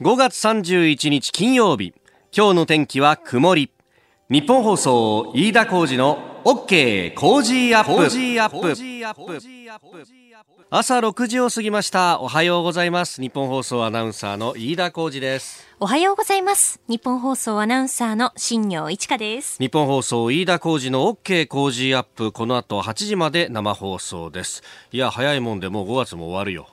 5月31日金曜日。今日の天気は曇り。ニッポン放送飯田浩司の OK Cozy Up。朝6時を過ぎました。おはようございます。ニッポン放送アナウンサーの飯田浩司です。おはようございます。ニッポン放送アナウンサーの新行市佳です。ニッポン放送飯田浩司の OK Cozy Up。この後8時まで生放送です。いや早いもんでもう5月も終わるよ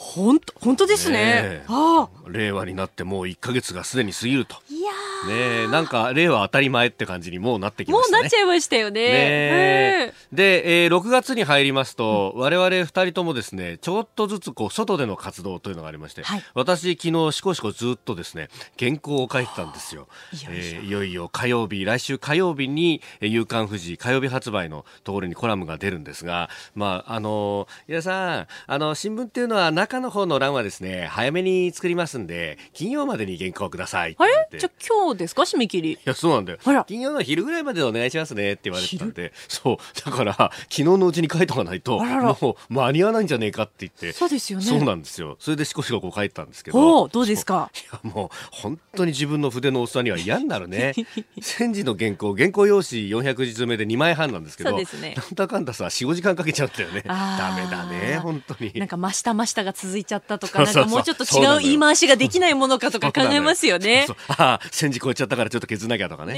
本当本当ですね。ねああ令和になってもう1か月がすでに過ぎると。いやねなんか令和当たり前って感じにもうなってきましたね。もうなっちゃいましたよね。ねで、えー、6月に入りますと、うん、我々2人ともですねちょっとずつこう外での活動というのがありまして、はい、私昨日しこしこずっとですね原稿を書いてたんですよ。いよいよ,、えー、いよいよ火曜日来週火曜日に「夕刊富士」火曜日発売のところにコラムが出るんですが、まああのー、皆さんあの新聞っていうのは中の方の欄はですね、早めに作りますんで、金曜までに原稿くださいあれ？じゃ今日ですか？締め切り。いや、そうなんだよ。金曜の昼ぐらいまでお願いしますねって言われてたんで、そう。だから、昨日のうちに書いとかないと、もう間に合わないんじゃねえかって言って。そうですよね。そうなんですよ。それでしこしここう書いてたんですけど。おどうですか？いや、もう、本当に自分の筆のおっさんには嫌になるね。戦時の原稿、原稿用紙400字詰めで2枚半なんですけど、そうですね。なんだかんださ、4、5時間かけちゃったよね。ダメだね、本当に。なんか、真下真下が続いちゃったとか、なんかもうちょっと違う言い回しができないものかとか考えますよね。ああ、戦時超えちゃったからちょっと削んなきゃとかね。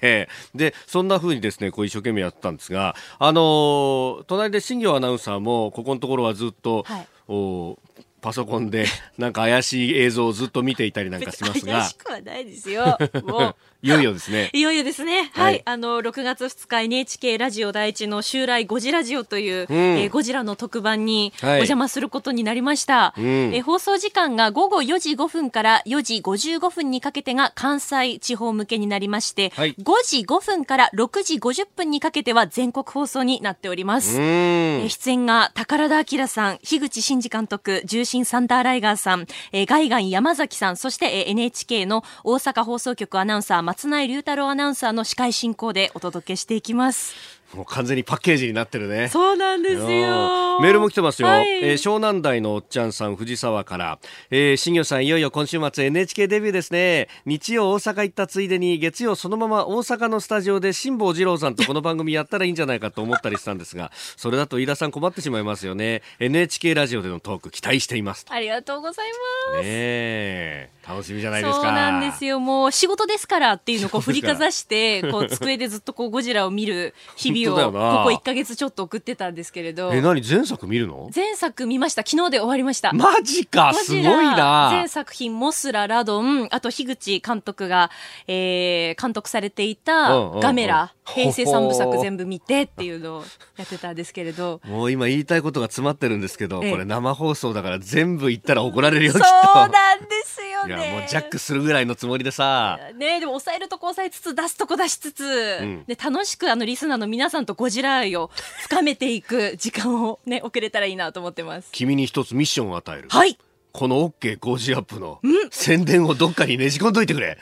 ねで、そんな風にですね、こう一生懸命やったんですが、あのー、隣で新業アナウンサーも、ここのところはずっと、はい、おパソコンで なんか怪しい映像をずっと見ていたりなんかしますが。怪しくはないですよ。もう。いよいよですね。いよいよですね。はい。はい、あの、6月2日 NHK ラジオ第一の襲来ゴジラジオという、うん、えー、ゴジラの特番にお邪魔することになりました、はい、えー、放送時間が午後4時5分から4時55分にかけてが関西地方向けになりまして、はい、5時5分から6時50分にかけては全国放送になっております。えー、出演が宝田明さん、樋口真嗣監督、新サンダーライガーさん、えー、ガイガン山崎さん、そして、えー、NHK の大阪放送局アナウンサー松内龍太郎アナウンサーの司会進行でお届けしていきます。もう完全にパッケージになってるね。そうなんですよ。メールも来てますよ。はい、えー、湘南台のおっちゃんさん、藤沢から。えー、新業さん、いよいよ今週末 NHK デビューですね。日曜大阪行ったついでに、月曜そのまま大阪のスタジオで辛坊二郎さんとこの番組やったらいいんじゃないかと思ったりしたんですが、それだと飯田さん困ってしまいますよね。NHK ラジオでのトーク期待しています。ありがとうございます。ね楽しみじゃないですか。そうなんですよ。もう仕事ですからっていうのをこう振りかざして、こう机でずっとこうゴジラを見る日々をここ1か月ちょっと送ってたんですけれど。え何？前作見るの？前作見ました。昨日で終わりました。マジか。すごいな。全作品モスララドンあと樋口監督が、えー、監督されていたガメラ、平成三部作全部見てっていうのをやってたんですけれど。もう今言いたいことが詰まってるんですけど、これ生放送だから全部言ったら怒られるよそうなんですよね。いやもうジャックするぐらいのつもりでさ。ねでも抑えるとこ抑えつつ出すとこ出しつつ、うん、で楽しくあのリスナーの皆さんとゴジラ愛を深めていく時間をね送れたらいいなと思ってます。君に一つミッションを与える。はい。この OK 工事アップの宣伝をどっかにねじ込んどいてくれ。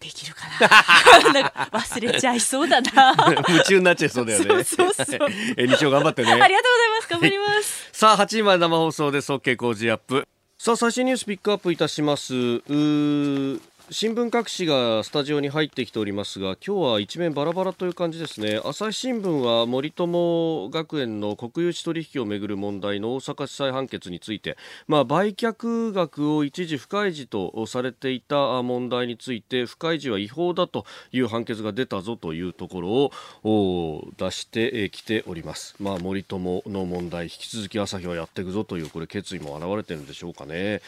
できるかな？なんか忘れちゃいそうだな。夢中になっちゃいそうだよね。そうそうそう。え日曜頑張ってね。ありがとうございます。頑張ります、さあ8時まで生放送です。OK 工事アップ。さあ最新ニュースピックアップいたします新聞各紙がスタジオに入ってきておりますが今日は一面バラバラという感じですね朝日新聞は森友学園の国有地取引をめぐる問題の大阪地裁判決について、まあ、売却額を一時不開示とされていた問題について不開示は違法だという判決が出たぞというところを出してきております、まあ、森友の問題引き続き朝日はやっていくぞというこれ決意も表れているんでしょうかね。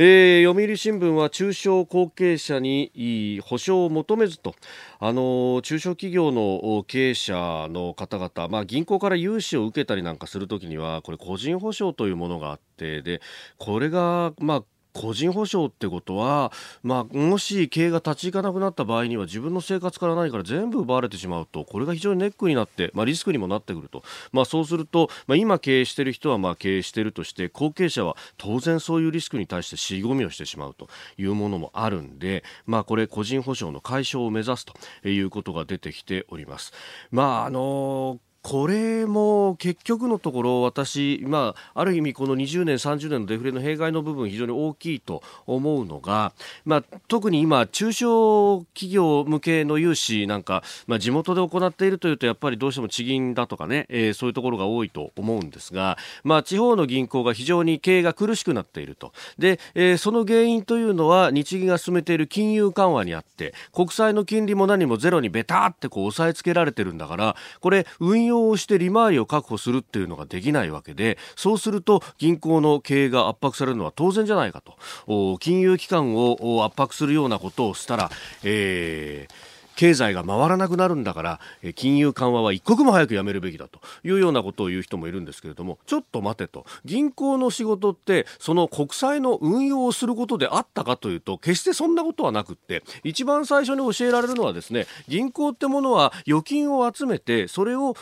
えー、読売新聞は中小後継者に保証を求めずと。あの中小企業の経営者の方々、まあ、銀行から融資を受けたりなんかするときにはこれ個人保証というものがあってでこれが、まあ個人保証ってことは、まあ、もし経営が立ち行かなくなった場合には自分の生活から何から全部奪われてしまうとこれが非常にネックになって、まあ、リスクにもなってくると、まあ、そうすると、まあ、今経営している人はまあ経営しているとして後継者は当然そういうリスクに対して尻込みをしてしまうというものもあるんで、まあ、これ個人保証の解消を目指すということが出てきております。まああのこれも結局のところ私、まあ、ある意味この20年、30年のデフレの弊害の部分非常に大きいと思うのが、まあ、特に今中小企業向けの融資なんか、まあ、地元で行っているというとやっぱりどうしても地銀だとかね、えー、そういうところが多いと思うんですが、まあ、地方の銀行が非常に経営が苦しくなっていると。で、えー、その原因というのは日銀が進めている金融緩和にあって国債の金利も何もゼロにベタってこう押さえつけられてるんだからこれ運用をして利回りを確保するっていうのができないわけでそうすると銀行の経営が圧迫されるのは当然じゃないかと。金融機関を圧迫するようなことをしたら、えー経済が回らなくなるんだから金融緩和は一刻も早くやめるべきだというようなことを言う人もいるんですけれどもちょっと待てと。銀行の仕事ってその国債の運用をすることであったかというと決してそんなことはなくって一番最初に教えられるのはですね銀行ってものは預金を集めてそれを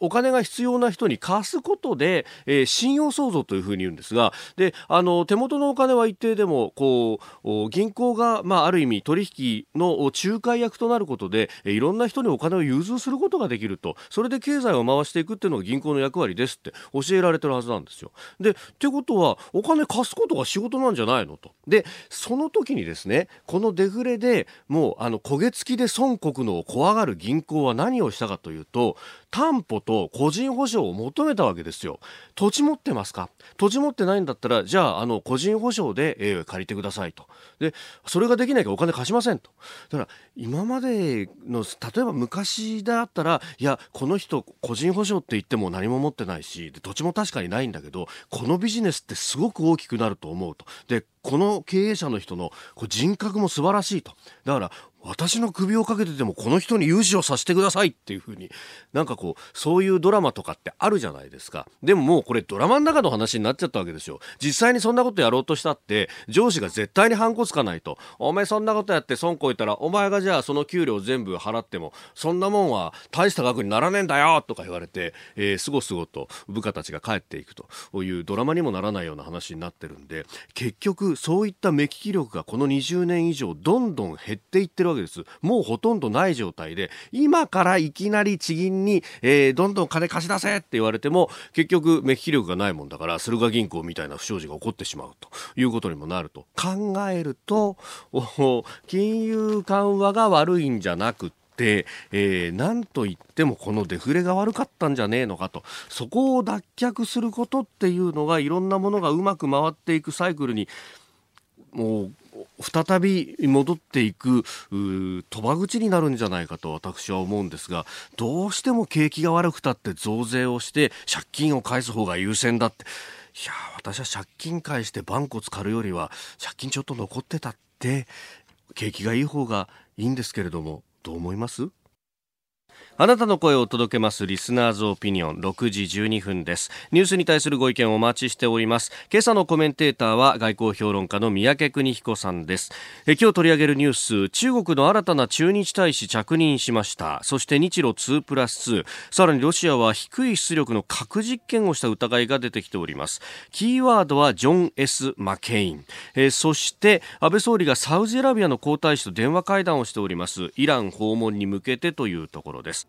お金が必要な人に貸すことで、えー、信用創造というふうに言うんですがであの手元のお金は一定でもこう銀行が、まあ、ある意味取引の仲介役となることでいろんな人にお金を融通することができるとそれで経済を回していくっていうのが銀行の役割ですって教えられてるはずなんですよ。でってことはお金貸すことが仕事なんじゃないのと。でその時にですねこのデフレでもうあの焦げ付きで損国のを怖がる銀行は何をしたかというと担保と個人保証を求めたわけですよ。土地持ってますか？土地持ってないんだったら、じゃあ、あの、個人保証で、えー、借りてくださいと。で、それができないからお金貸しませんと。だから、今までの、例えば昔だったら、いや、この人、個人保証って言っても何も持ってないし、で土地も確かにないんだけど、このビジネスってすごく大きくなると思うと。で、この経営者の人の人格も素晴らしいと。だから、私の首をかけてでもこの人に融資をさせてくださいっていう風になんかこうそういうドラマとかってあるじゃないですか。でももうこれドラマの中の話になっちゃったわけですよ。実際にそんなことやろうとしたって上司が絶対にハンコつかないと。お前そんなことやって損こいたらお前がじゃあその給料全部払ってもそんなもんは大した額にならねえんだよとか言われて、えー、すごすごと部下たちが帰っていくというドラマにもならないような話になってるんで結局そういった目利き力がこの20年以上どんどん減っていってるわけです。もうほとんどない状態で今からいきなり地銀に、えー、どんどん金貸し出せって言われても結局目利き力がないもんだから駿河銀行みたいな不祥事が起こってしまうということにもなると。考えると金融緩和が悪いんじゃなくてで、えー、なんといってもこのデフレが悪かったんじゃねえのかと。そこを脱却することっていうのがいろんなものがうまく回っていくサイクルにもう再び戻っていく賭場口になるんじゃないかと私は思うんですがどうしても景気が悪くたって増税をして借金を返す方が優先だって。いや私は借金返してバンコツるよりは借金ちょっと残ってたって景気がいい方がいいんですけれどもどう思います？あなたの声を届けますリスナーズオピニオン6時12分です。ニュースに対するご意見をお待ちしております。今朝のコメンテーターは外交評論家の三宅邦彦さんです。え今日取り上げるニュース中国の新たな駐日大使着任しました。そして日露2プラス2さらにロシアは低い出力の核実験をした疑いが出てきております。キーワードはジョン・ S・ マケイン。えそして安倍総理がサウジアラビアの皇太子と電話会談をしております。イラン訪問に向けてというところです。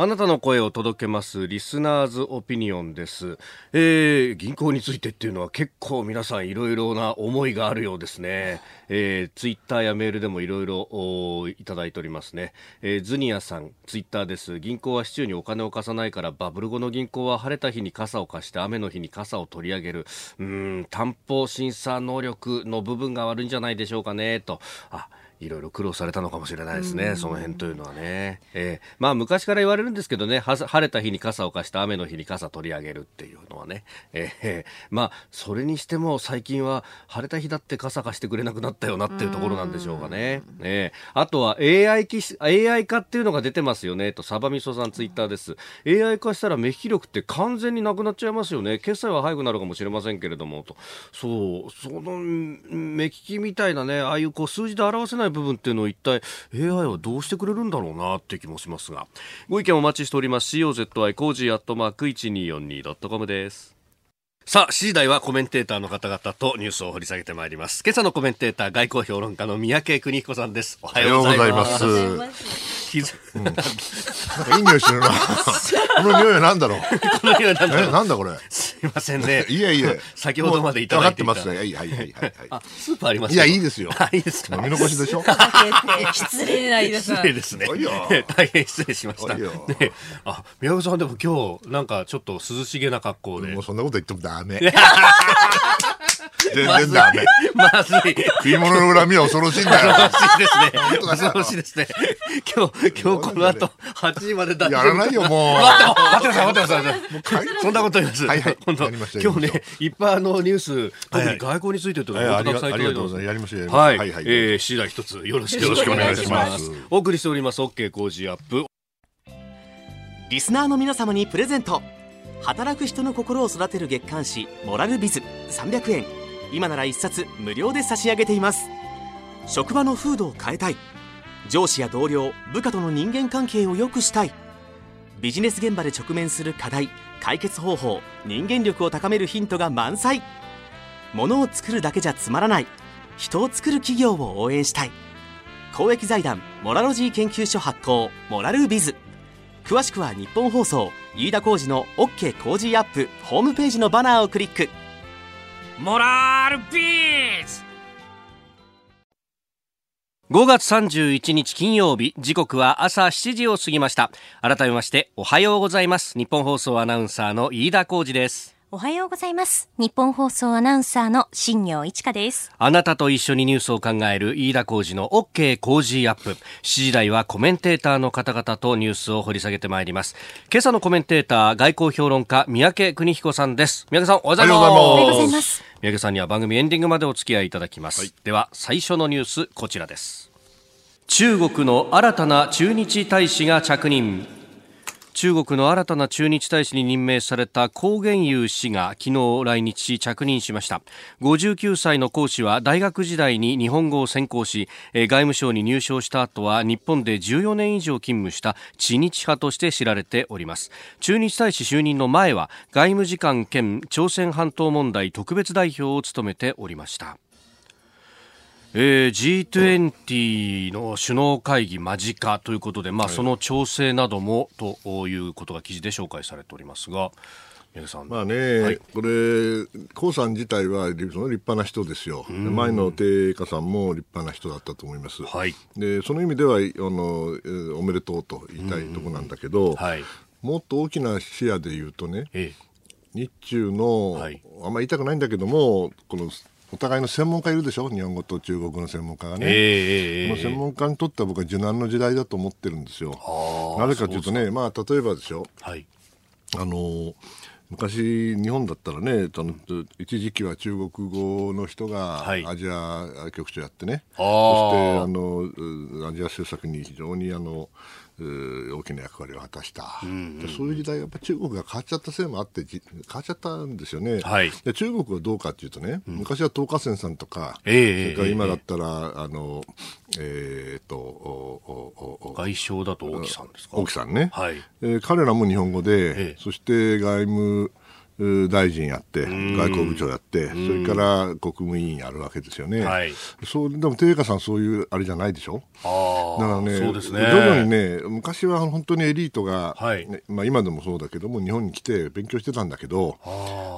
あなたの声を届けますリスナーズオピニオンです、えー、銀行についてっていうのは結構皆さんいろいろな思いがあるようですね、えー、ツイッターやメールでもいろいろいただいておりますね、えー、ズニアさんツイッターです。銀行は市中にお金を貸さないからバブル後の銀行は晴れた日に傘を貸して雨の日に傘を取り上げる。うん担保審査能力の部分が悪いんじゃないでしょうかねと。あいろいろ苦労されたのかもしれないですね、その辺というのはね、えー、まあ昔から言われるんですけどね晴れた日に傘を貸して雨の日に傘取り上げるっていうのはね、えー、まあそれにしても最近は晴れた日だって傘貸してくれなくなったよなっていうところなんでしょうかね、えー、あとは AI, AI 化っていうのが出てますよね。とサバミソさんツイッターです。AI 化したら目利き力って完全になくなっちゃいますよね。決済は早くなるかもしれませんけれども。と。そうその目利きみたいなねああいうこう数字で表せないない部分っていうのを一体 AI はどうしてくれるんだろうなって気もしますがご意見お待ちしております COZY cozy アットマーク 1242.com ですさあ、7時台はコメンテーターの方々とニュースを掘り下げてまいります。今朝のコメンテーター、外交評論家の宮家邦彦さんです。おはようございます。うん、なんかいい匂いするな。この匂いは何だろう。この匂いなんだろう。え、なんだこれ？すいませんね。いやいや。先ほどまでいただいて分かってますね。はいはいはいはい。あ、スープありますいや、いいですよ。いいですか？飲み残しでしょ？失礼な飯田さん。失礼ですね。大変失礼しました。ね、あ、宮川さんでも今日、なんかちょっと涼しげな格好で。もうそんなこと言ってもダメ。全然ダメ。まずい。食い物の恨みは恐ろしいんだよ。恐ろしいですね。恐ろしいですね。今日、今日この後、8時まで大丈夫やらないよ、もう。待ってください、待ってください。そんなこと言います。はいはい。今度、今日ね、いっぱいあのニュース、特に外交についてとか、ありがとうございます。やりましょう。はい。はいはい。えー、次第一つよろしくお願いします。お送りしております、OK 工事アップ。リスナーの皆様にプレゼント。働く人の心を育てる月刊誌「モラルビズ」300円今なら1冊無料で差し上げています。職場の風土を変えたい。上司や同僚部下との人間関係を良くしたい。ビジネス現場で直面する課題解決方法人間力を高めるヒントが満載。ものを作るだけじゃつまらない。人を作る企業を応援したい。公益財団モラロジー研究所発行モラルビズ。詳しくは日本放送飯田浩司の OK 工事アップホームページのバナーをクリック。モラルビーズ5月31日金曜日時刻は朝7時を過ぎました改めましておはようございます日本放送アナウンサーの飯田浩二ですおはようございます。日本放送アナウンサーの新業一華です。あなたと一緒にニュースを考える飯田浩二の OK 工事アップ。7時台はコメンテーターの方々とニュースを掘り下げてまいります。今朝のコメンテーター、外交評論家、三宅邦彦さんです。三宅さん、おはようございます。おはようございます。三宅さんには番組エンディングまでお付き合いいただきます。はい、では、最初のニュース、こちらです。中国の新たな駐日大使が着任。中国の新たな駐日大使に任命された高原優氏が昨日来日し着任しました。59歳の講師は大学時代に日本語を専攻し外務省に入省した後は日本で14年以上勤務した知日派として知られております。駐日大使就任の前は外務次官兼朝鮮半島問題特別代表を務めておりました。えー、G20 の首脳会議間近ということで、まあ、その調整などもということが記事で紹介されておりますが。まあね、はい、これ、江さん自体はその立派な人ですよ、前の定家さんも立派な人だったと思います、はい、でその意味ではあのおめでとうと言いたいところなんだけど、はい、もっと大きな視野で言うとね、ええ、日中の、はい、あんまり言いたくないんだけども、このお互いの専門家いるでしょ？日本語と中国の専門家がね、えー、専門家にとっては僕は受難の時代だと思ってるんですよ。なぜかというとね、まあ、例えばでしょ、はい、あの昔、日本だったらね、一時期は中国語の人がアジア局長やってね、はい、そしてあのアジア政策に非常にあの大きな役割を果たした、うんうん、でそういう時代やっぱ中国が変わっちゃったせいもあって変わっちゃったんですよね、はい、で中国はどうかというとね、うん、昔は東華線さんとか、えー、それから今だったら、えー、あのえー、とおお外相だと王毅さんですか？王毅さんね、はい。えー、彼らも日本語で、えー、そして外務大臣やって、外交部長やって、それから国務委員やるわけですよね。はい、そうでも、定家さん、そういうあれじゃないでしょ？あだからね、そうですね。徐々にね、昔は本当にエリートが、はい。ね、まあ、今でもそうだけども、日本に来て勉強してたんだけど、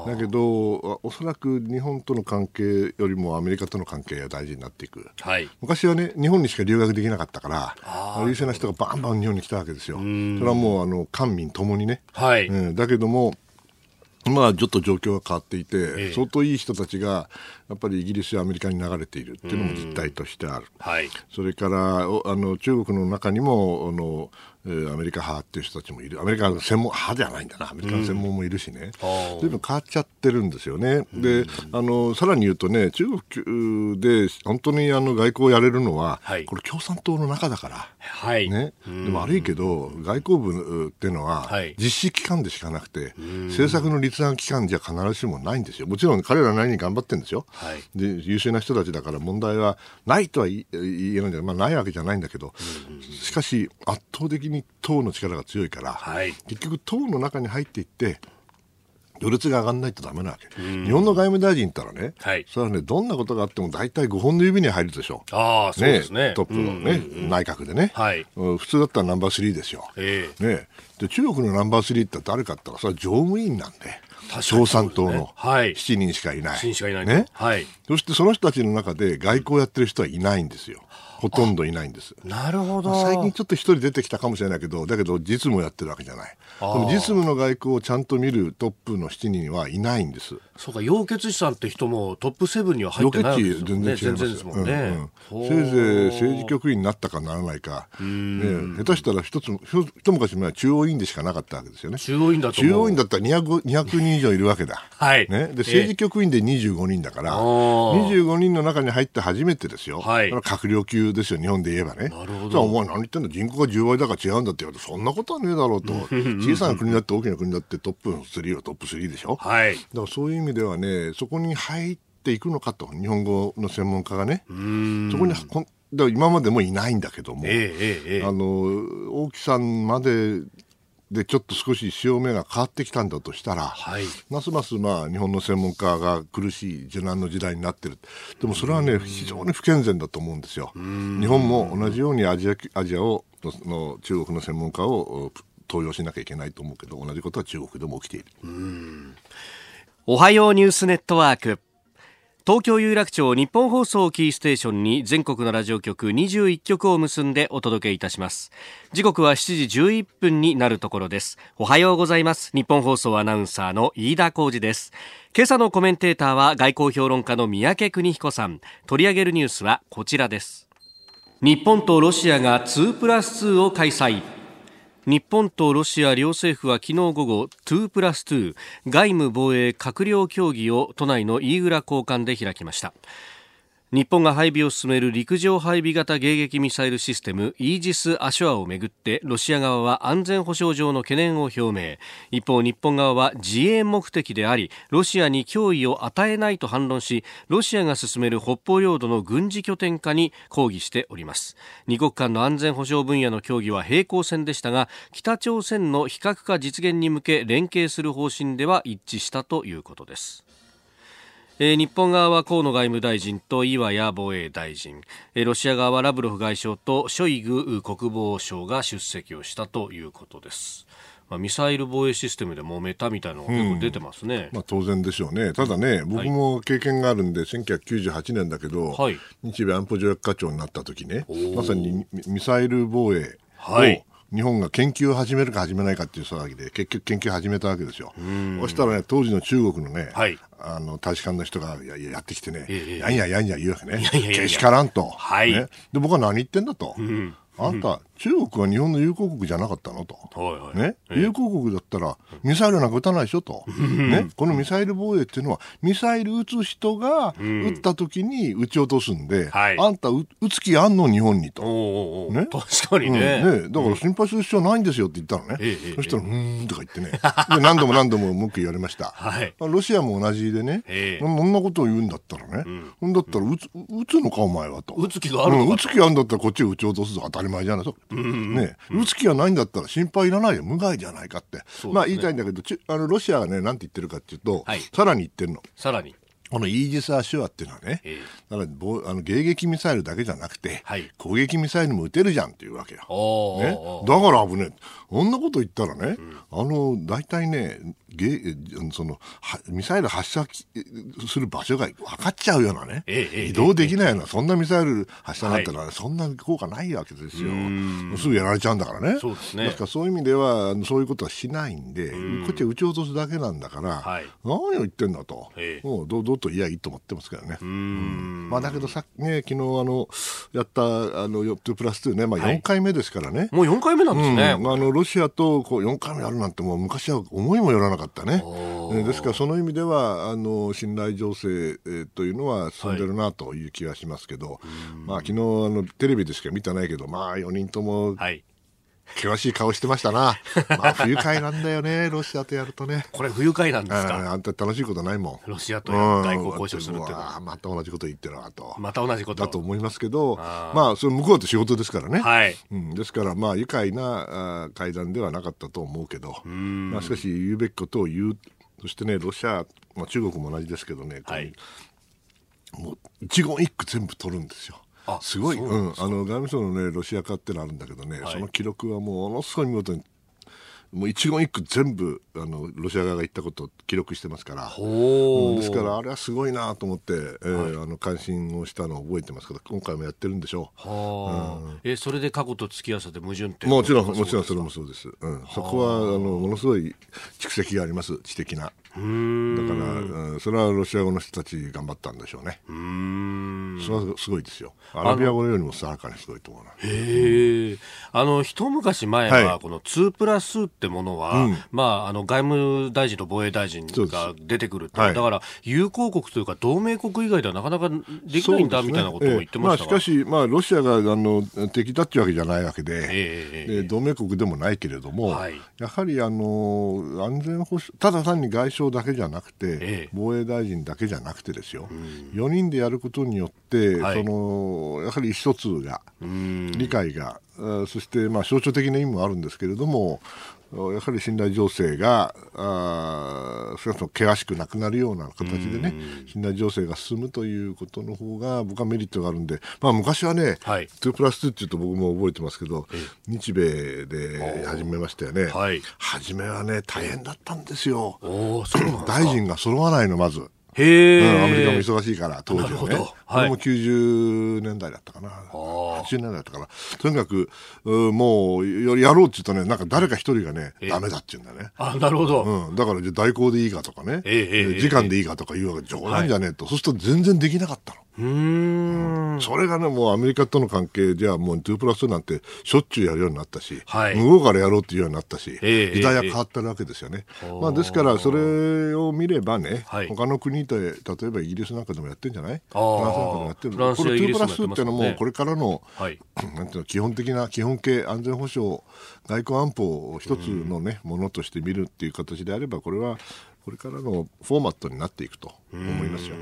だけど、おそらく日本との関係よりもアメリカとの関係が大事になっていく。はい、昔はね、日本にしか留学できなかったから、優秀な人がバンバン日本に来たわけですよ。それはもう、あの官民ともにね。はい。うん、だけども、まあ、ちょっと状況が変わっていて、ええ、相当いい人たちがやっぱりイギリスやアメリカに流れているっていうのも実態としてある、はい、それからあの中国の中にもあのアメリカ派っていう人たちもいる。アメリカの専門派ではないんだな。アメリカの専門もいるしね、うん、随分変わっちゃってるんですよね、うん、であのさらに言うとね中国で本当にあの外交をやれるのは、はい、これ共産党の中だから、はい。ね、でも悪いけど外交部っていうのは実施機関でしかなくて、政策の立案機関じゃ必ずしもないんですよ。もちろん彼らなりに頑張ってるんですよ、はい、で優秀な人たちだから問題はないとは言えないんだけど、まあ、ないわけじゃないんだけど、しかし圧倒的に党の力が強いから、はい、結局党の中に入っていって序列が上がらないとだめなわけ、日本の外務大臣ったらね、はい、それはね、どんなことがあっても大体5本の指に入るでしょう、あそうですね、ね、トップのね、うんうん、内閣でね、はい、普通だったらナンバー3ですよ、えーね、で中国のナンバー3って誰かって言ったら、それは常務委員なんで。共産党の7人しかいない。7人しかいない。ね。はい。そしてその人たちの中で外交やってる人はいないんですよ。ほとんどいないんです。なるほど。最近ちょっと一人出てきたかもしれないけど、だけど実務やってるわけじゃない。でも実務の外交をちゃんと見るトップの7人はいないんです。そうか、楊潔さんって人もトップ7には入ってないです全然違いますですもんね、うんうん、せいぜい政治局員になったかならないか、ね、下手したら一つ一昔前は中央委員でしかなかったわけですよね。中央委員だ中央委員だったら 200, 200人以上いるわけだ。はい。ね、で政治局員で25人だから、えー、25人の中に入って初めてですよ。はい。閣僚級ですよ、日本で言えばね。なるほど。お前何言ってんだ、人口が10倍だから違うんだって言われて、そんなことはねえだろうと。小さな国だって大きな国だってトップの3はトップ3でしょ？はい。だからそういう意味ではね、そこに入っていくのかと、日本語の専門家がね。そこにだ今までもいないんだけども、えええ、あの大木さんまででちょっと少し潮目が変わってきたんだとしたら、はい、ますますまあ日本の専門家が苦しい受難の時代になってる。でもそれはね非常に不健全だと思うんですよ。日本も同じようにアジアアジアをの中国の専門家を登用しなきゃいけないと思うけど同じことは中国でも起きている。おはようニュースネットワーク東京有楽町日本放送キーステーションに全国のラジオ局21局を結んでお届けいたします。時刻は7時11分になるところです。おはようございます。日本放送アナウンサーの飯田浩二です。今朝のコメンテーターは外交評論家の三宅邦彦さん。取り上げるニュースはこちらです。日本とロシアが2プラス2を開催。日本とロシア両政府は昨日午後2プラス2外務防衛閣僚協議を都内の飯倉交換で開きました。日本が配備を進める陸上配備型迎撃ミサイルシステムイージス・アショアをめぐってロシア側は安全保障上の懸念を表明。一方日本側は自衛目的でありロシアに脅威を与えないと反論しロシアが進める北方領土の軍事拠点化に抗議しております。二国間の安全保障分野の協議は平行線でしたが北朝鮮の非核化実現に向け連携する方針では一致したということです。えー、日本側は河野外務大臣と岩屋防衛大臣、えー、ロシア側はラブロフ外相とショイグ国防相が出席をしたということです。まあ、ミサイル防衛システムで揉めたみたいなのが結構出てますね、うん、まあ、当然でしょうね、ただね、僕も経験があるんで、はい、1998年だけど、はい、日米安保条約課長になった時ね、まさにミサイル防衛を、はい日本が研究を始めるか始めないかっていう騒ぎで、結局研究を始めたわけですよ。そしたらね、当時の中国のね、はい、あの大使館の人がややってきてね、やんややんや言うわけね、けしからんと、はい。ね、で僕は何言ってんだと、うん、あんた、中国は日本の友好国じゃなかったのと、はいはい、ね、友好国だったらミサイルなんか撃たないでしょと、ね、このミサイル防衛っていうのはミサイル撃つ人が撃った時に撃ち落とすんで、はい、あんた撃つ気あんの日本にと、ね、確かにね。うん、ね？だから心配する必要ないんですよって言ったのね、うん、そしたら、うーんとか言ってね。で何度も何度も文句言われました、はい、ロシアも同じでね、そんなことを言うんだったらね、うん、だったら撃つ撃つのかお前はと。撃つ気があるのか、撃つ気あるんだったらこっちを撃ち落とすぞ。当たり前じゃないね、打つ気がないんだったら心配いらないよ、無害じゃないかって、ね、まあ言いたいんだけど、あのロシアがね、なんて言ってるかっていうと、はい、さらに言ってるの。さらに。このイージス・アシュアっていうのはね、えー、だからあの迎撃ミサイルだけじゃなくて、はい、攻撃ミサイルも撃てるじゃんっていうわけよ。ね、だから危ねえ。そんなこと言ったらね、うん、あの、大体ね、ゲそのミサイル発射する場所が分かっちゃうようなね、ええ、移動できないような、そんなミサイル発射になったら、はい、そんな効果ないわけですよ。すぐやられちゃうんだからね。そうですね。ですからそういう意味では、そういうことはしないんで、ん。こっちは撃ち落とすだけなんだから、はい、何を言ってんだと、もうどうどうと言えばいいと思ってますけどね。まあ、だけどさ、ね、昨日あのやったあの2プラス2ね、まあ、4回目ですからね。はい、もう4回目なんですね。うん、あのロシアとこう4回目あるなんて、もう昔は思いもよらなかったね。ですからその意味ではあの信頼情勢、えというのは進んでるなという気がしますけど、はい、まあ昨日あのテレビでしか見てないけどまあ4人とも、はい険しい顔してましたな。まあ、不愉快なんだよね、ロシアとやるとね。これ不愉快なんですか？あんた楽しいことないもん。ロシアと外交交渉するってまた同じこと言ってるなと。また同じことだと思いますけど、あまあ、それ向こうと仕事ですからね。はい。うん、ですから、まあ、愉快なあ会談ではなかったと思うけど、まあ、しかし言うべきことを言うそしてね、ロシア、まあ、中国も同じですけどね、はい、もう一言一句全部取るんですよ。すごい、うん、あの外務省の、ね、ロシア化ってのあるんだけどね、はい、その記録はものすごい見事にもう一言一句全部あのロシア側が言ったことを記録してますから、う。ん、ですからあれはすごいなと思って、えー、はい、あの関心をしたのを覚えてますけど今回もやってるんでしょう、はうん、えそれで過去と付き合わせて矛盾ってもちろんもちろんそれもそうです、うん、そこはあのものすごい蓄積があります知的なだから、うん、それはロシア語の人たち頑張ったんでしょうね。うん。それはすごいですよ。アラビア語よりもさらかにすごいと思うな。へえあの一昔前はこの2プラスってものは、うん、まああの外務大臣と防衛大臣が出てくるはい、だから友好国というか同盟国以外ではなかなかできないんだ、みたいなことを言ってました、えー、まあ、しかし、まあ、ロシアがあの敵だっていうわけじゃないわけで、えー、同盟国でもないけれども、はい、やはりあの安全保障ただ単に外相だけじゃなくて、えー、防衛大臣だけじゃなくてですよ、うん、4人でやることによって、はい、そのやはり一つが理解がそしてまあ象徴的な意味もあるんですけれどもやはり信頼情勢が、あ少なくとも険しくなくなるような形でね、信頼情勢が進むということの方が、僕はメリットがあるんで、まあ、昔はね、はい、2プラス2っていうと僕も覚えてますけど、日米で始めましたよね、はい、初めはね、大変だったんですよ。大臣が揃わないの、まず。へえ、うん、アメリカも忙しいから、当時はね。これも90年代だったかな。80年代だったかな。とにかく、うもう、やろうって言うとね、なんか誰か一人がね、ダメだって言うんだね。あ、なるほど。うん。だから、じゃ代行でいいかとかね、ええ時間でいいかとか言うわけ冗談じゃねえと。そうすると全然できなかったの。うん、それがね、もうアメリカとの関係じゃもう2プラスなんてしょっちゅうやるようになったし、はい、向こうからやろうっていうようになったし、え時代は変わってるわけですよね。まあ、ですから、それを見ればね、はい、他の国で、例えばイギリスなんかでもやってるんじゃない？フランスなんかでもやってる。これ2プラスっていうのも、これからの、はい、なんていうの、基本的な、基本系安全保障、外交安保を一つのね、ものとして見るっていう形であれば、これはこれからのフォーマットになっていくと思いますよ。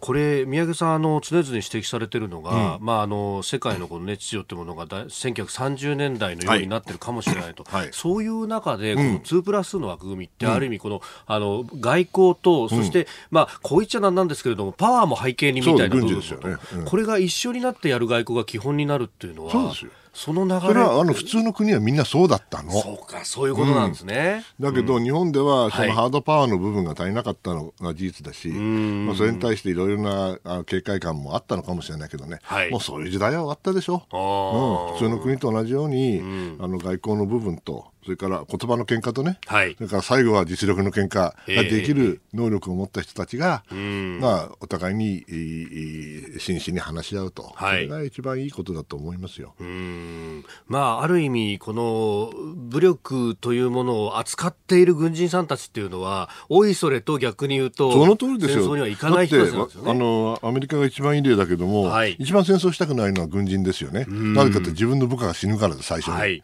これ宮家さんあの常々指摘されているのが、うん、まああの世界のこの熱秩序というものが1930年代のようになっているかもしれないと、はい、そういう中でこの2プラスの枠組みってある意味この、あの外交とそして、まあこう言っちゃなんなんですけれどもパワーも背景にみたいな部分と、ね。うん、これが一緒になってやる外交が基本になるっていうのは。そうですよ。その流れ？それはあの普通の国はみんなそうだったの。そうか、そういうことなんですね。うん、だけど、日本ではそのハードパワーの部分が足りなかったのが事実だし、はい、まあ、それに対していろいろな警戒感もあったのかもしれないけどね、はい、もうそういう時代は終わったでしょ。うん、普通の国と同じように、あの外交の部分と、それから言葉の喧嘩とね、はい、それから最後は実力の喧嘩ができる能力を持った人たちが、えー、まあ、お互いに真摯に話し合うと、はい、それが一番いいことだと思いますよ。まあ、ある意味、この武力というものを扱っている軍人さんたちっていうのは、おいそれと逆に言うと、その通りですよ。戦争にはいかない人たちなんですよね。あの、アメリカが一番いい例だけども、はい、一番戦争したくないのは軍人ですよね。なぜかって自分の部下が死ぬからで、最初に。はい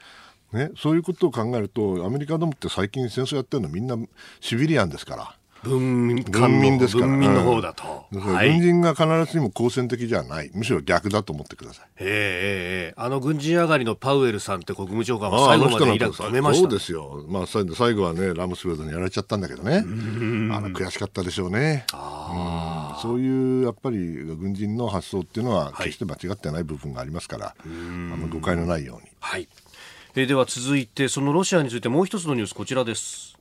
ね、そういうことを考えるとアメリカでもって最近戦争やってるのはみんなシビリアンですから。文民文民ですから、文民の方だと、うん、軍人が必ずしも好戦的じゃない、むしろ逆だと思ってください。ええあの軍人上がりのパウエルさんって国務長官は最後までイラク止めました、そうですよ、まあ、最後はね、ラムスフェルドにやられちゃったんだけどね、あの悔しかったでしょうね。うそういうやっぱり軍人の発想っていうのは、決して間違ってない部分がありますから、はい、あの誤解のないように。はいえでは続いてそのロシアについてもう一つのニュースこちらです。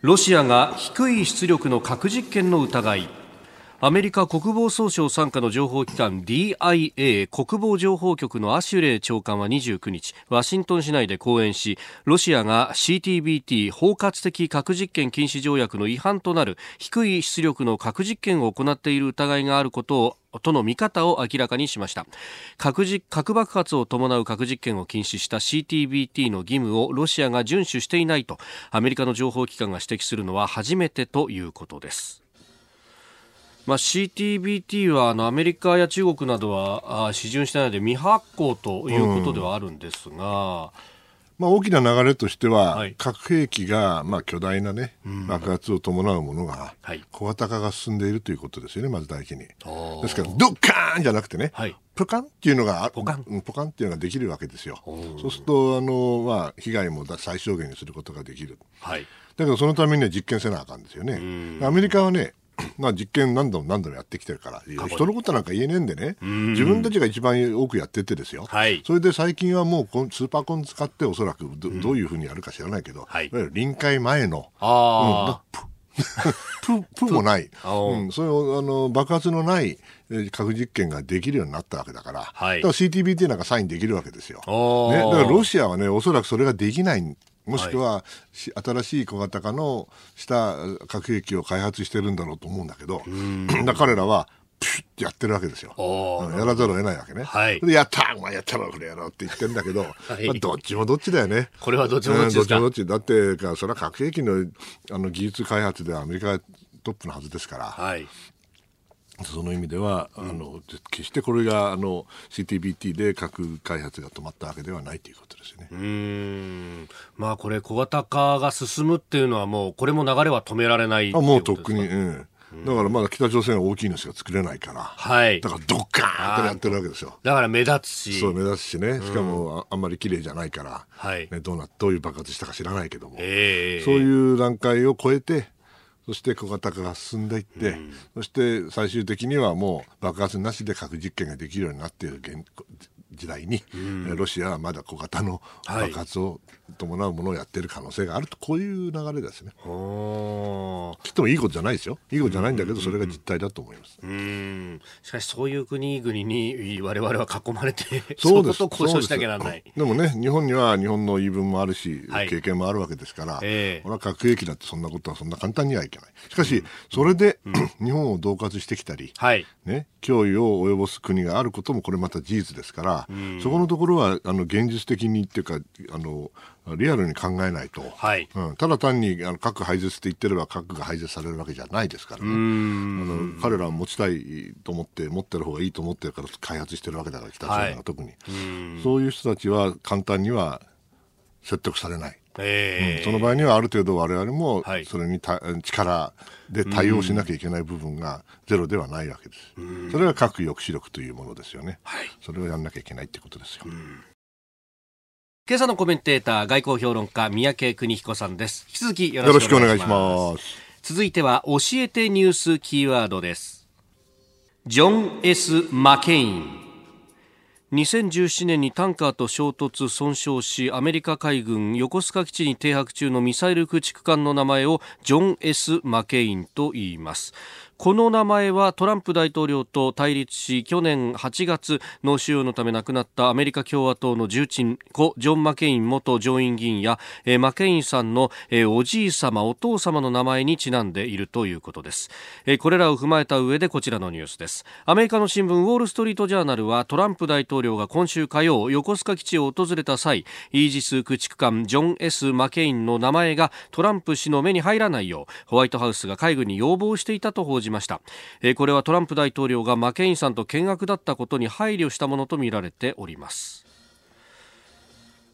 ロシアが低い出力の核実験の疑い。アメリカ国防総省傘下の情報機関 DIA 国防情報局のアシュレイ長官は29日ワシントン市内で講演しロシアが CTBT 包括的核実験禁止条約の違反となる低い出力の核実験を行っている疑いがあることをとの見方を明らかにしました。核核爆発を伴う核実験を禁止した CTBT の義務をロシアが遵守していないとアメリカの情報機関が指摘するのは初めてということです。まあ、CTBT はあのアメリカや中国などはあ批准してないので未発行ということではあるんですが、まあ、大きな流れとしては、はい、核兵器が、まあ、巨大な、ね、爆発を伴うものが、小型化が進んでいるということですよね、まず第一に。ですから、ドッカーンじゃなくてね、はい、ポカンっていうのがポカン。ポカンっていうのができるわけですよ。そうするとあの、まあ、被害も最小限にすることができる。はい、だけど、そのためには実験せなあかんですよね。アメリカはね、まあ、実験何度も何度もやってきてるから、人のことなんか言えねえんでね、自分たちが一番多くやっててですよ、はい、それで最近はもうスーパーコン使って、おそらくど,、どういうふうにやるか知らないけど、はい、いわゆる臨界前の、あうん、プ プもない、うん、そういうあの爆発のない核実験ができるようになったわけだから、はい、だから CTBT なんかサインできるわけですよ。ね、だからロシアはね、おそらくそれができないもしくは、はい、新しい小型化のした核兵器を開発してるんだろうと思うんだけど、だ彼らは、ピュッてやってるわけですよ。やらざるを得ないわけね。はい、で、やったお前やったろ、これやろうって言ってるんだけど、はい、まあ、どっちもどっちだよね。これはどっちもどっちですか、うん、どっちもどっち。だって、それは核兵器のあの技術開発ではアメリカトップのはずですから、はい、その意味では、うん、あの決してこれがあの CTBT で核開発が止まったわけではないということですよね。うんまあこれ小型化が進むっていうのはもうこれも流れは止められないあもうとっくに、うん、だからまだ北朝鮮は大きいのしか作れないから、はい、だからドッカーンってやってるわけですよ。だから目立つし。そう、目立つしね。しかもあんまり綺麗じゃないから、はい、ね、どうな、どういう爆発したか知らないけども、えー、そういう段階を超えて、そして小型化が進んでいって、うん、そして最終的にはもう爆発なしで核実験ができるようになっている時代に、うん、ロシアはまだ小型の爆発を伴うものをやっている可能性があると、こういう流れですね。きっともいいことじゃないですよ。いいことじゃないんだけど、それが実態だと思います。うんしかし、そういう国々に我々は囲まれて、そうです。交渉しなきゃならない。でもね、日本には日本の言い分もあるし、はい、経験もあるわけですから、えー、俺は核兵器だってそんなことはそんな簡単にはいけない。しかし、それで、うん、日本を恫喝してきたり、はい、ね、脅威を及ぼす国があることもこれまた事実ですから、そこのところはあの現実的にっていうかあのリアルに考えないと、はい。うん、ただ単にあの核廃絶って言ってれば核が廃絶されるわけじゃないですから。ねあの彼らは持ちたいと思って持ってる方がいいと思ってるから開発してるわけだから北朝鮮が特に、はい、そういう人たちは簡単には説得されない。えーうん、その場合にはある程度我々もそれにた、はい、力で対応しなきゃいけない部分がゼロではないわけです。それが核抑止力というものですよね。はい、それをやんなきゃいけないってことですよ。今朝のコメンテーター外交評論家三宅邦彦さんです。引き続きよろしくお願いします。続いては教えてニュースキーワードです。ジョン・ S・ マケイン。2017年にタンカーと衝突損傷しアメリカ海軍横須賀基地に停泊中のミサイル駆逐艦の名前をジョン・ S・ マケインと言いますこの名前はトランプ大統領と対立し去年8月脳腫瘍のため亡くなったアメリカ共和党の重鎮故ジョン・マケイン元上院議員や、え、マケインさんの、え、おじい様お父様の名前にちなんでいるということです、え、これらを踏まえた上でこちらのニュースです。アメリカの新聞ウォール・ストリート・ジャーナルはトランプ大統領が今週火曜横須賀基地を訪れた際イージス駆逐艦ジョン・ S・ マケインの名前がトランプ氏の目に入らないようホワイトハウスが海軍に要望していたと報じました、えー、これはトランプ大統領がマケインさんと見学だったことに配慮したものとみられております。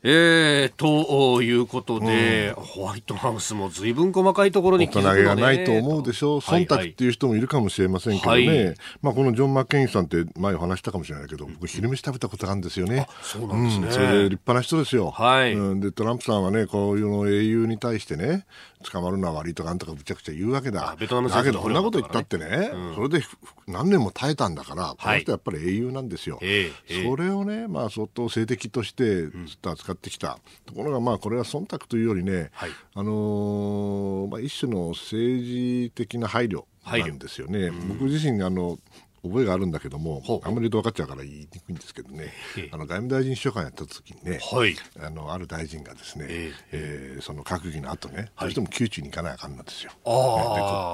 えー、ということで、うん、ホワイトハウスもずいぶん細かいところに気づくの、ね、がないと思うでしょう、忖度っていう人もいるかもしれませんけどね、はいはい、まあ、このジョン・マッケインさんって前お話したかもしれないけど、僕、昼飯食べたことがあるんですよね、そうなんですね、うん、それで立派な人ですよ、はい。うん、でトランプさんはね、こういうの英雄に対してね、捕まるのは悪いとか、あんとかむちゃくちゃ言うわけだ、ベトナムだけど、こんなこと言ったってね、うん、それで何年も耐えたんだから、この人やっぱり英雄なんですよ。はい、それをね、まあ、相当性的としてずっと扱ってきた。ところが、まあ、これは忖度というよりね、はい、あのー、まあ、一種の政治的な配慮なんですよね。僕自身あの覚えがあるんだけども、あんまり分かっちゃうから言いにくいんですけどね、あの外務大臣秘書官やった時にね、はい、あのある大臣がですね、ええ。ー、その閣議の後ね、どうしても宮中に行かないあかんなんですよ。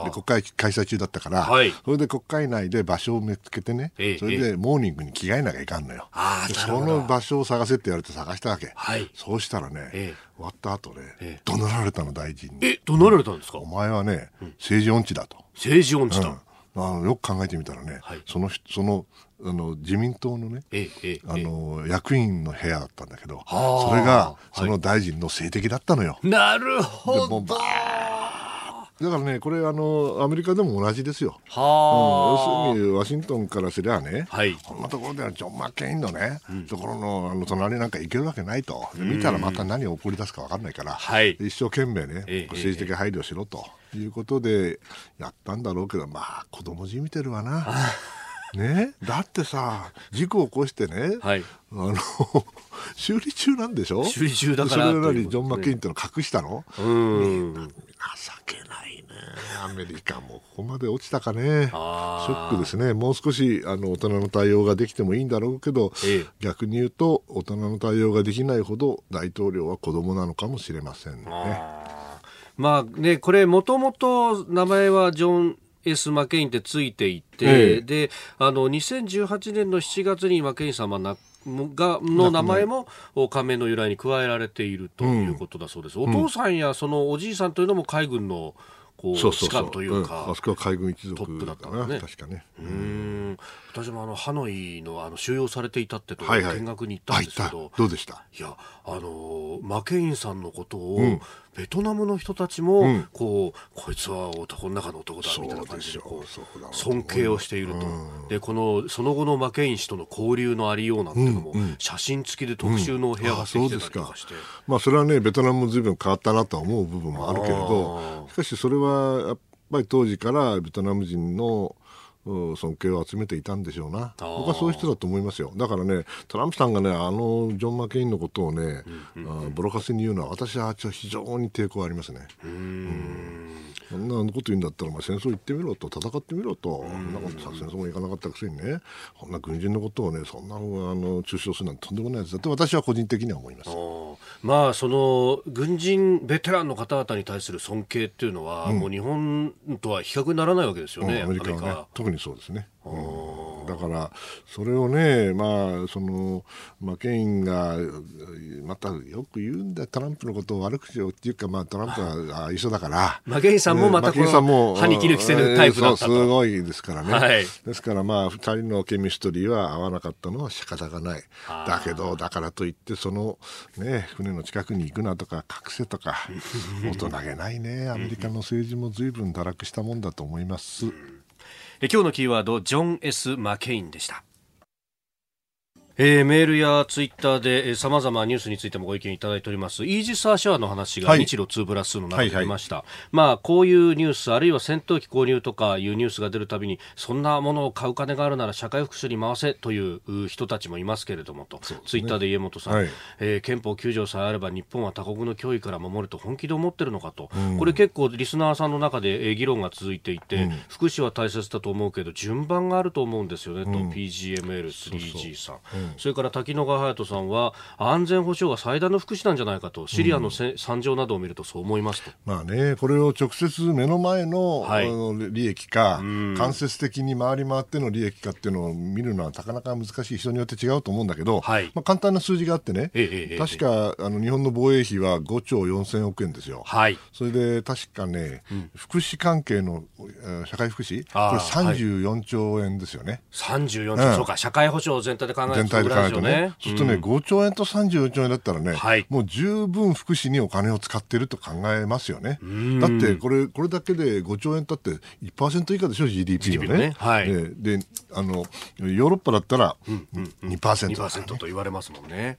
で国会開催中だったから、はい、それで国会内で場所を見つけてね、それでモーニングに着替えなきゃいかんのよ。その場所を探せって言われて探したわけ。はい、そうしたらね、終わった後ね、怒鳴られたの大臣に。え、怒鳴られたんですか？お前はね、政治音痴だと。政治音痴だ。うんあのよく考えてみたらね、はい、そのそのあの自民党のね、ええ、あの役員の部屋だったんだけど、それがその大臣の政敵だったのよ。なるほど。だからね、これあの、アメリカでも同じですよ。はうん、要するに、ワシントンからすりゃね、はい、こんなところではジョン・マッケインのね、うん、ところのあの隣なんか行けるわけないと、見たらまた何を送り出すか分かんないから、はい、一生懸命ね、え政治的配慮しろということでやったんだろうけど、まあ、子供じみてるわな。ね、だってさ事故を起こしてね、はい、あの 修理中なんでしょ？修理中だからそれなりにジョン・マッケインっての隠したの？うん。情けないね。アメリカもここまで落ちたかね。ショックですね。もう少しあの大人の対応ができてもいいんだろうけど、ええ、逆に言うと大人の対応ができないほど大統領は子供なのかもしれませんね。まあね、これもともと名前はジョン S・ マケインってついていて、ええ、であの2018年の7月にマケイン様がの名前も仮面の由来に加えられているということだそうです、うん、お父さんやそのおじいさんというのも海軍のこうそうそうそう。というか、うん、あそこは海軍一族トップだったんね。確かね。うん私もあのハノイのあの収容されていたってところ見学に行ったんですけど、はいはい、どうでした？いやあのマケインさんのことを、うん、ベトナムの人たちも、うん、こうこいつは男の中の男だみたいな感じでこう尊敬をしていると、うん、でこのその後のマケイン氏との交流のありようなんていうのも、写真付きで特集の部屋ができてたりとかして、まあそれはねベトナムずいぶん変わったなとは思う部分もあるけれどしかしそれはやっぱり当時からベトナム人の尊敬を集めていたんでしょうな、僕はそういう人だと思いますよ、だからね、トランプさんがね、あのジョン・マケインのことをね、うんうん、ボロカスに言うのは、私は非常に抵抗ありますね。うん。そんなこと言うんだったら、お前戦争行ってみろと、戦ってみろと、そんなことさ、戦争も行かなかったくせにね、こんな軍人のことをね、そんなあの中傷するなんてとんでもないやつだって、私は個人的には思います。まあ、その軍人、ベテランの方々に対する尊敬っていうのは、うん、もう日本とは比較にならないわけですよね、うん、アメリカは、ね、特にそうですね。うん、だからそれをね、まあ、そのマケインがまたよく言うんだトランプのことを悪口をっていうか、まあ、トランプは一緒だから。マケインさんもまたこの歯に切る着せぬタイプだったと、すごいですからね、はい、ですからまあ2人のケミストリーは合わなかったのは仕方がない。だけどだからといってその、ね、船の近くに行くなとか隠せとか 大人げないね。アメリカの政治も随分堕落したもんだと思います。今日のキーワードジョン・ S・ マケインでした。えー、メールやツイッターでさまざまニュースについてもご意見いただいております。イージス・アショアの話が日露2プラスの中で出ました、はいはい。はい、まあ、こういうニュースあるいは戦闘機購入とかいうニュースが出るたびにそんなものを買う金があるなら社会福祉に回せという人たちもいますけれどもと、ね、ツイッターで家元さん、はい、えー、憲法9条さえあれば日本は他国の脅威から守ると本気で思ってるのかと、うん、これ結構リスナーさんの中で議論が続いていて、うん、福祉は大切だと思うけど順番があると思うんですよねと、うん、PGML3G さん。それから滝野野川隼人さんは安全保障が最大の福祉なんじゃないかとシリアのせ、惨状などを見るとそう思いますと、まあね、これを直接目の前の,、はい、利益か、間接的に回り回っての利益かっていうのを見るのはなかなか難しい。人によって違うと思うんだけど、はい、まあ、簡単な数字があってね、ええ、確かあの日本の防衛費は5兆4000億円ですよ、はい、それで確かね、うん、福祉関係の社会福祉、これ34兆円ですよね。34兆、うん、そうか、社会保障全体で考えると、全体で考えるとね。そうするとね、5兆円と34兆円だったらね、はい、もう十分福祉にお金を使っていると考えますよね。だってこれ、これだけで5兆円だって1%以下でしょ、GDP のね。ね。はい、であの、ヨーロッパだったら2%、うんうん、2%, 2%と言われますもんね。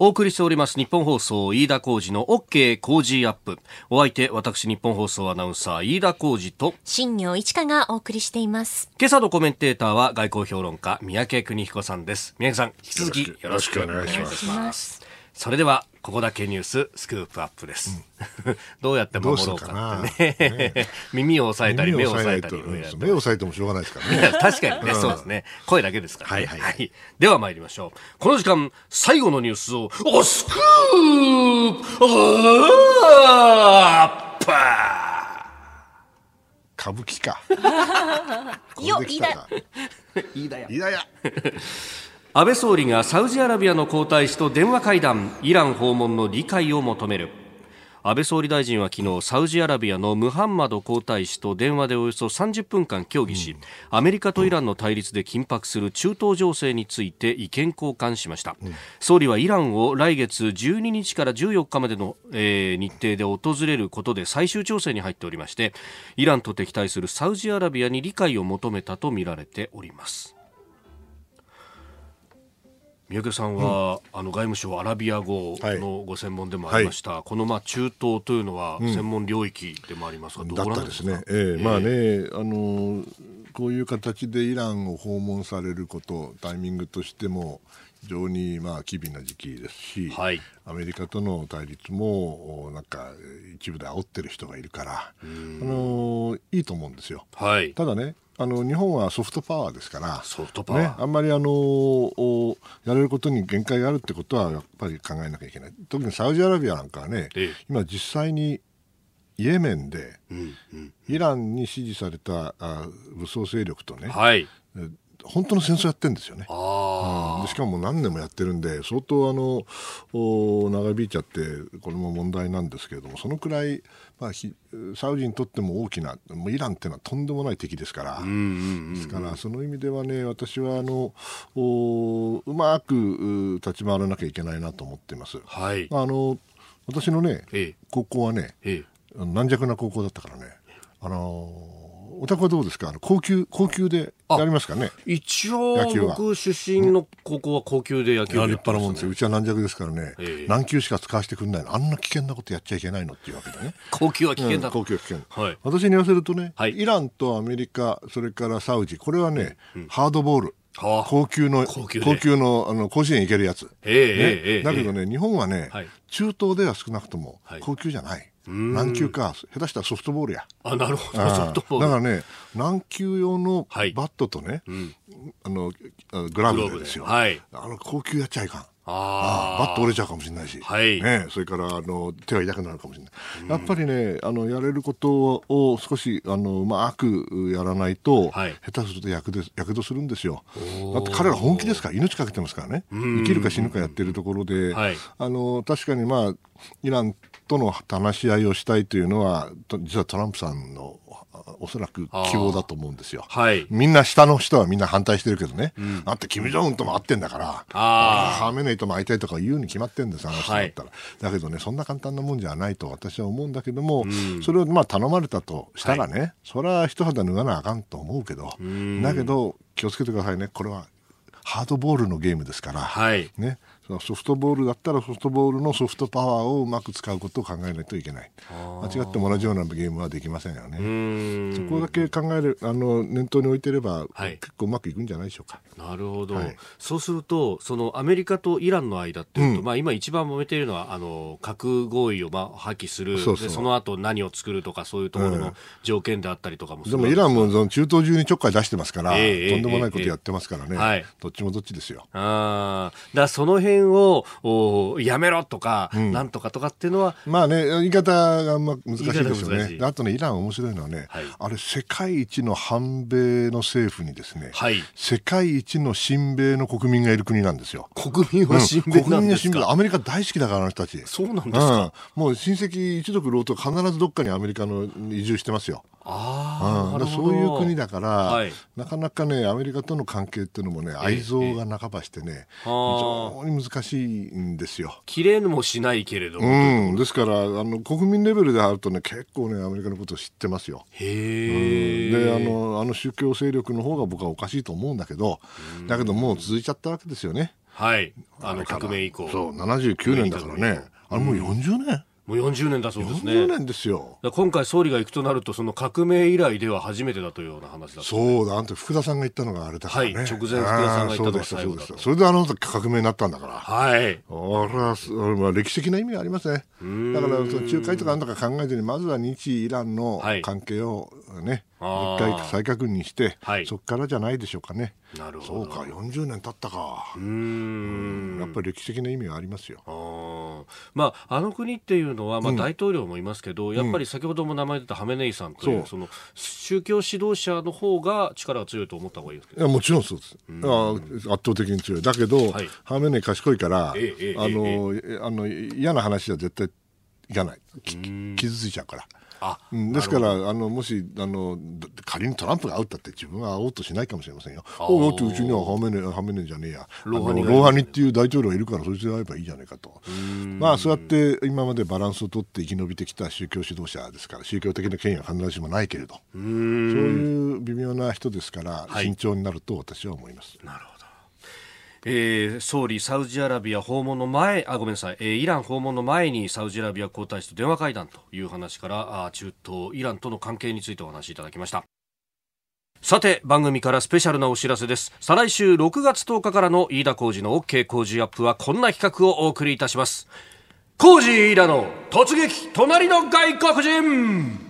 お送りしております日本放送飯田浩二の OK 工事アップ。お相手、私日本放送アナウンサー飯田浩二と新業一華がお送りしています。今朝のコメンテーターは外交評論家三宅邦彦さんです。三宅さん、引き続きよろしくお願いします。それではここだけニューススクープアップです。うん、どうやって守ろうかってね。ね 耳を押さえたり目を押さえたり。目を押さえてもしょうがないですからね。確かにね、そうですね。声だけですからね。はい、はい、では参りましょう。この時間、最後のニュースを、おスクープアップ歌舞伎か。よ、いいだ。いいだよ。いいだよ。安倍総理がサウジアラビアの皇太子と電話会談イラン訪問の理解を求める。安倍総理大臣は昨日サウジアラビアのムハンマド皇太子と電話でおよそ30分間協議し、アメリカとイランの対立で緊迫する中東情勢について意見交換しました、総理はイランを来月12日から14日までの、えー、日程で訪れることで最終調整に入っておりましてイランと敵対するサウジアラビアに理解を求めたとみられております。三宅さんは、うん、あの外務省アラビア語のご専門でもありました、はい、このまあ中東というのは専門領域でもありますが、うん、どうなんですかね、えー、まあねあのこういう形でイランを訪問されることタイミングとしても非常にまあ機微な時期ですし、はい、アメリカとの対立もなんか一部で煽ってる人がいるからあのいいと思うんですよ。はい、ただねあの日本はソフトパワーですからソフトパワー、ね、あんまりあのやれることに限界があるってことはやっぱり考えなきゃいけない。特にサウジアラビアなんかはね、ええ、今実際にイエメンで、うんうん、イランに支持されたあ武装勢力とね、はい、本当の戦争やってるんですよね、うん、しかも何年もやってるんで相当あの長引いちゃってこれも問題なんですけれどもそのくらい、まあ、サウジにとっても大きなもうイランっていうのはとんでもない敵ですから、ですからその意味ではね私はあのうまく立ち回らなきゃいけないなと思っています。はい、あの私のね、ええ、高校はね、ええ、軟弱な高校だったからねあのお宅はどうですか？あの高級高級でやりますかね？一応僕出身の高校は高級で野球や、ね、立派なもんですよ。うちは軟弱ですからね、えー、軟球しか使わせてくれないの。あんな危険なことやっちゃいけないのっていうわけでね。高級は危険だ、うん、高級は危険、はい、私に言わせるとね、はい、イランとアメリカそれからサウジ。これはね、うん、ハードボール。高級の高級のあの甲子園行けるやつ、えーね。えー、だけどね、日本はね、はい、中東では少なくとも高級じゃない、軟球か下手したらソフトボールや。あなるほど。ソフトボール。だからね軟球用のバットとね、はい、あのグラブで。すよ、はい、あの高級やっちゃいかん。ああバット折れちゃうかもしれないし、はい。ね、それからあの手が痛くなるかもしれない、うん、やっぱりねあのやれることを少しあのうまくやらないと、はい、下手すると躍動するんですよ。だって彼ら本気ですから命かけてますからね。生きるか死ぬかやってるところで、はい、あの確かにまあイランとの話し合いをしたいというのは実はトランプさんのおそらく希望だと思うんですよ。はい、みんな下の人はみんな反対してるけどね。うん、だって金正恩とも会ってんだから、ハーメネイとも会いたいとか言うに決まってんです、あの人だったら、はい、だけどね、そんな簡単なもんじゃないと私は思うんだけども、うん、それをまあ頼まれたとしたらね、はい、それは一肌脱がなあかんと思うけど、だけど気をつけてくださいね、これはハードボールのゲームですから、はい、ね、ソフトボールだったらソフトボールのソフトパワーをうまく使うことを考えないといけない。間違っても同じようなゲームはできませんよね。そこだけ考えるあの念頭に置いてれば、はい、結構うまくいくんじゃないでしょうかなるほど、はい、そうするとそのアメリカとイランの間っていうと、うん、まあ、今一番揉めているのはあの核合意をまあ破棄する。そでその後何を作るとかそういうところの条件であったりとかも、うん、でもイランもその中東中にちょっかい出してますから、えー、とんでもないことやってますからね、えーえ。ーはい、どっちもどっちですよ。あだその辺をおやめろとか、うん、なんとかとかっていうのはまあね言い方があんま難しいですよね。あとねイラン面白いのはね、はい、あれ世界一の反米の政府にですね、はい、世界一の親米の国民がいる国なんですよ。国民は親米なんですか、うん、アメリカ大好きだからあの人たち。そうなんですか、うん、もう親戚一族老と必ずどっかにアメリカの移住してますよあうん、そういう国だから、はい、なかなかねアメリカとの関係っていうのもね愛憎が半ばしてね、非常に難しいんですよ。綺麗もしないけれども、うん、ですからあの国民レベルであるとね結構ねアメリカのことを知ってますよ。へうん、であのあの宗教勢力の方が僕はおかしいと思うんだけどだけどもう続いちゃったわけですよね。はい。あの革命以降。そう79年だからね。あれもう40年、もう40年だそうですね。40年ですよ。今回総理が行くとなると、その革命以来では初めてだというような話だそうだ、あ福田さんが言ったのがあれだからね。はい、直前福田さんが言ったのが最後だと。それであの時革命になったんだから。はい。あら、まあ、歴史的な意味がありますね。だから、その仲介とかなんとか考えずに、まずは日イランの関係をね、はい一回再確認して、はい、そこからじゃないでしょうかね。なるほど。そうか、40年経ったか。うん。やっぱり歴史的な意味がありますよ。あまあ、あの国っていうのは、まあ、大統領もいますけど、うん、やっぱり先ほども名前出たハメネイさんという、その宗教指導者の方が力が強いと思った方がいいですいやもちろんそうです。あ圧倒的に強い。だけど、はい、ハメネイ賢いから、ええ、あの、え、あの嫌な話は絶対いかない。傷ついちゃうから。あですからあのもしあの仮にトランプが会うったって自分は会おうとしないかもしれませんよ。おおってうちにははめねはめねじゃねえや。ローハニっていう大統領がいるからそいつで会えばいいじゃないかと。まあそうやって今までバランスを取って生き延びてきた宗教指導者ですから宗教的な権威は必ずしもないけれど。そういう微妙な人ですから、慎重になると私は思います。なるほどえー、総理、サウジアラビア訪問の前、あ、ごめんなさい、えー、イラン訪問の前にサウジアラビア皇太子と電話会談という話から、あ中東、イランとの関係についてお話しいただきました。さて、番組からスペシャルなお知らせです。再来週6月10日からの飯田浩二の OK 工事アップはこんな企画をお送りいたします。工事飯田の突撃隣の外国人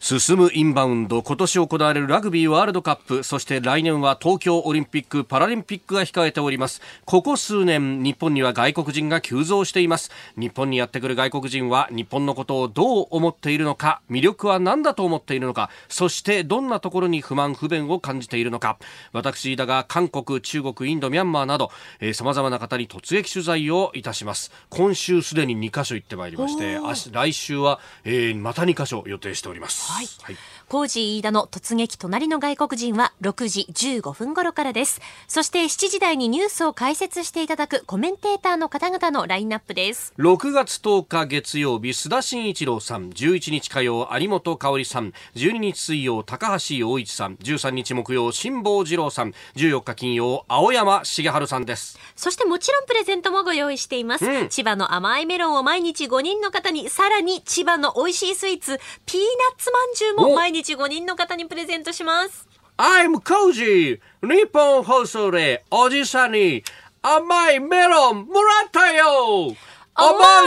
進むインバウンド今年行われるラグビーワールドカップそして来年は東京オリンピック・パラリンピックが控えております。ここ数年日本には外国人が急増しています。日本にやってくる外国人は日本のことをどう思っているのか魅力は何だと思っているのかそしてどんなところに不満不便を感じているのか。私だが韓国中国インドミャンマーなどさまざまな方に突撃取材をいたします。今週すでに2カ所行ってまいりまして来週は、えー、また2カ所予定しておりますはい、はいコージー飯田の突撃隣の外国人は6時15分頃からです。そして7時台にニュースを解説していただくコメンテーターの方々のラインナップです。6月10日月曜日、須田慎一郎さん、11日火曜、有本香里さん、12日水曜、高橋洋一さん、13日木曜、辛坊二郎さん、14日金曜、青山茂春さんです。そしてもちろんプレゼントもご用意しています。うん、千葉の甘いメロンを毎日5人の方に、さらに千葉の美味しいスイーツ、ピーナッツまんじゅうも毎日日5人の方にプレゼントします。I'm Koji! 日本放送でおじさんに甘いメロンもらったよ思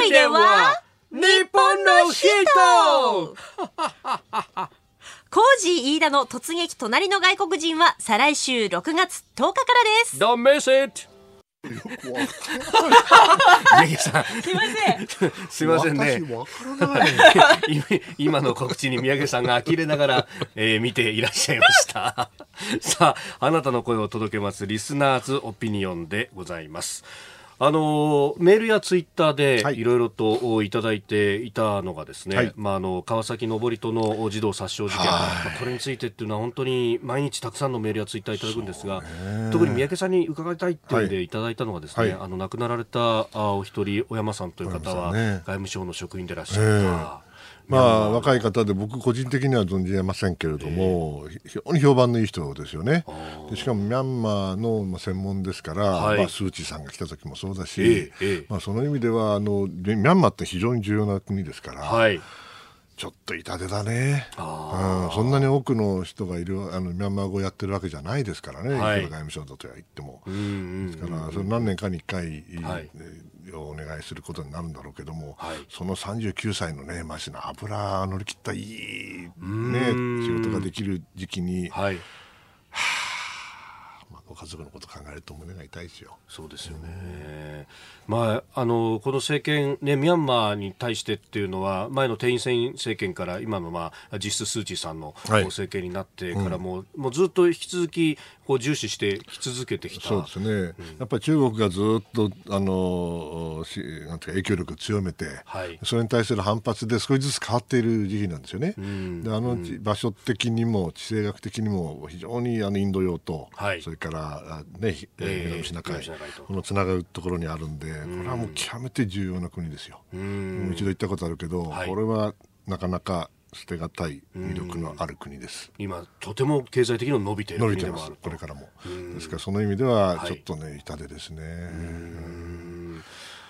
い出は日本の人 コージー飯田の突撃隣の外国人は再来週6月10日からです。Don't miss it! よくわからない。さん。すいません。すいませんね。今の告知に宮家さんが呆れながら、えー、見ていらっしゃいました。さあ、あなたの声を届けますリスナーズオピニオンでございます。あのメールやツイッターでい。ろいろといただいていたのがですね、はい、まあ、あの川崎登戸の児童殺傷事件、まあ、これについてっていうのは本当に毎日たくさんのメールやツイッターいただくんですが特に三宅さんに伺いたいっていうんでい。ただいたのがですね、はい、あの亡くなられたあお一人小山さんという方は外務省の職員でいらっしゃった。まあ、若い方で僕個人的には存じませんけれども、非常に評判のいい人ですよね。でしかもミャンマーの専門ですから、はい、まあ、スー・チーさんが来た時もそうだし、まあ、その意味ではあのミャンマーって非常に重要な国ですから。はい。ちょっと痛手だね、うん、そんなに多くの人がいるあのミャンマー語をやってるわけじゃないですからね、はい、外務省だとは言っても、ですからそれ何年かに1回、はい、をお願いすることになるんだろうけども、はい、その39歳のねマシな油乗り切ったいい、ね、仕事ができる時期に、はい、はあご家族のこと考えると胸が痛いですよ。そうですよね。まああのこの政権ねミャンマーに対してっていうのは前のテインセン政権から今のまあ実質スー・チーさんの政権になってからも、はいうん、もうずっと引き続きこう重視してき続けてきた。そうですね。うん、やっぱり中国がずっとあのしなんていうか影響力を強めて、はい、それに対する反発で少しずつ変わっている時期なんですよね。うん、であの、場所的にも地政学的にも非常にあのインド洋と、はい、それから、ねえー、南シナ海、このつながるところにあるんで、これはもう極めて重要な国ですよ。う一度行ったことあるけど、はい、これはなかなか捨てがたい魅力のある国です。今とても経済的に伸びている国でもあるこれからも。ですからその意味ではちょっとね、はい、痛手ですね。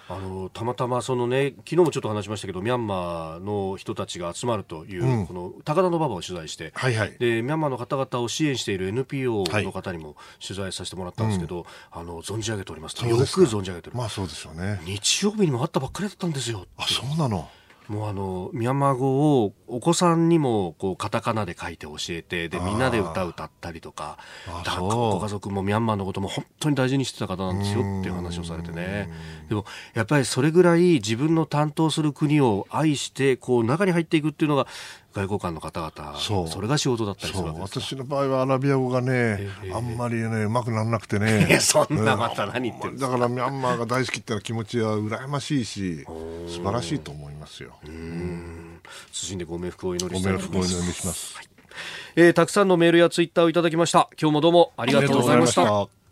あのたまたまそのね昨日もちょっと話しましたけどミャンマーの人たちが集まるという、うん、この高田馬場を取材して、はいはい、でミャンマーの方々を支援している NPO の方にも取材させてもらったんですけど、はいあの存じ上げておりますよく存じ上げてるまあそうですよね。日曜日にも会ったばっかりだったんですよあそうなのもうあのミャンマー語をお子さんにもこうカタカナで書いて教えてでみんなで歌歌ったりとかご家族もミャンマーのことも本当に大事にしてた方なんですよっていう話をされてね。でもやっぱりそれぐらい自分の担当する国を愛してこう中に入っていくっていうのが外交官の方々そう。それが仕事だったりするわけです私の場合はアラビア語がね、えー、あんまりねうまくならなくてね。そんなまた何言ってるだからミャンマーが大好きっての気持ちは羨ましいし素晴らしいと思いますよ。謹ん。でご冥福をお祈りします。ご冥福をお祈りします、はい。えー、たくさんのメールやツイッターをいただきました。今日もどうもありがとうございました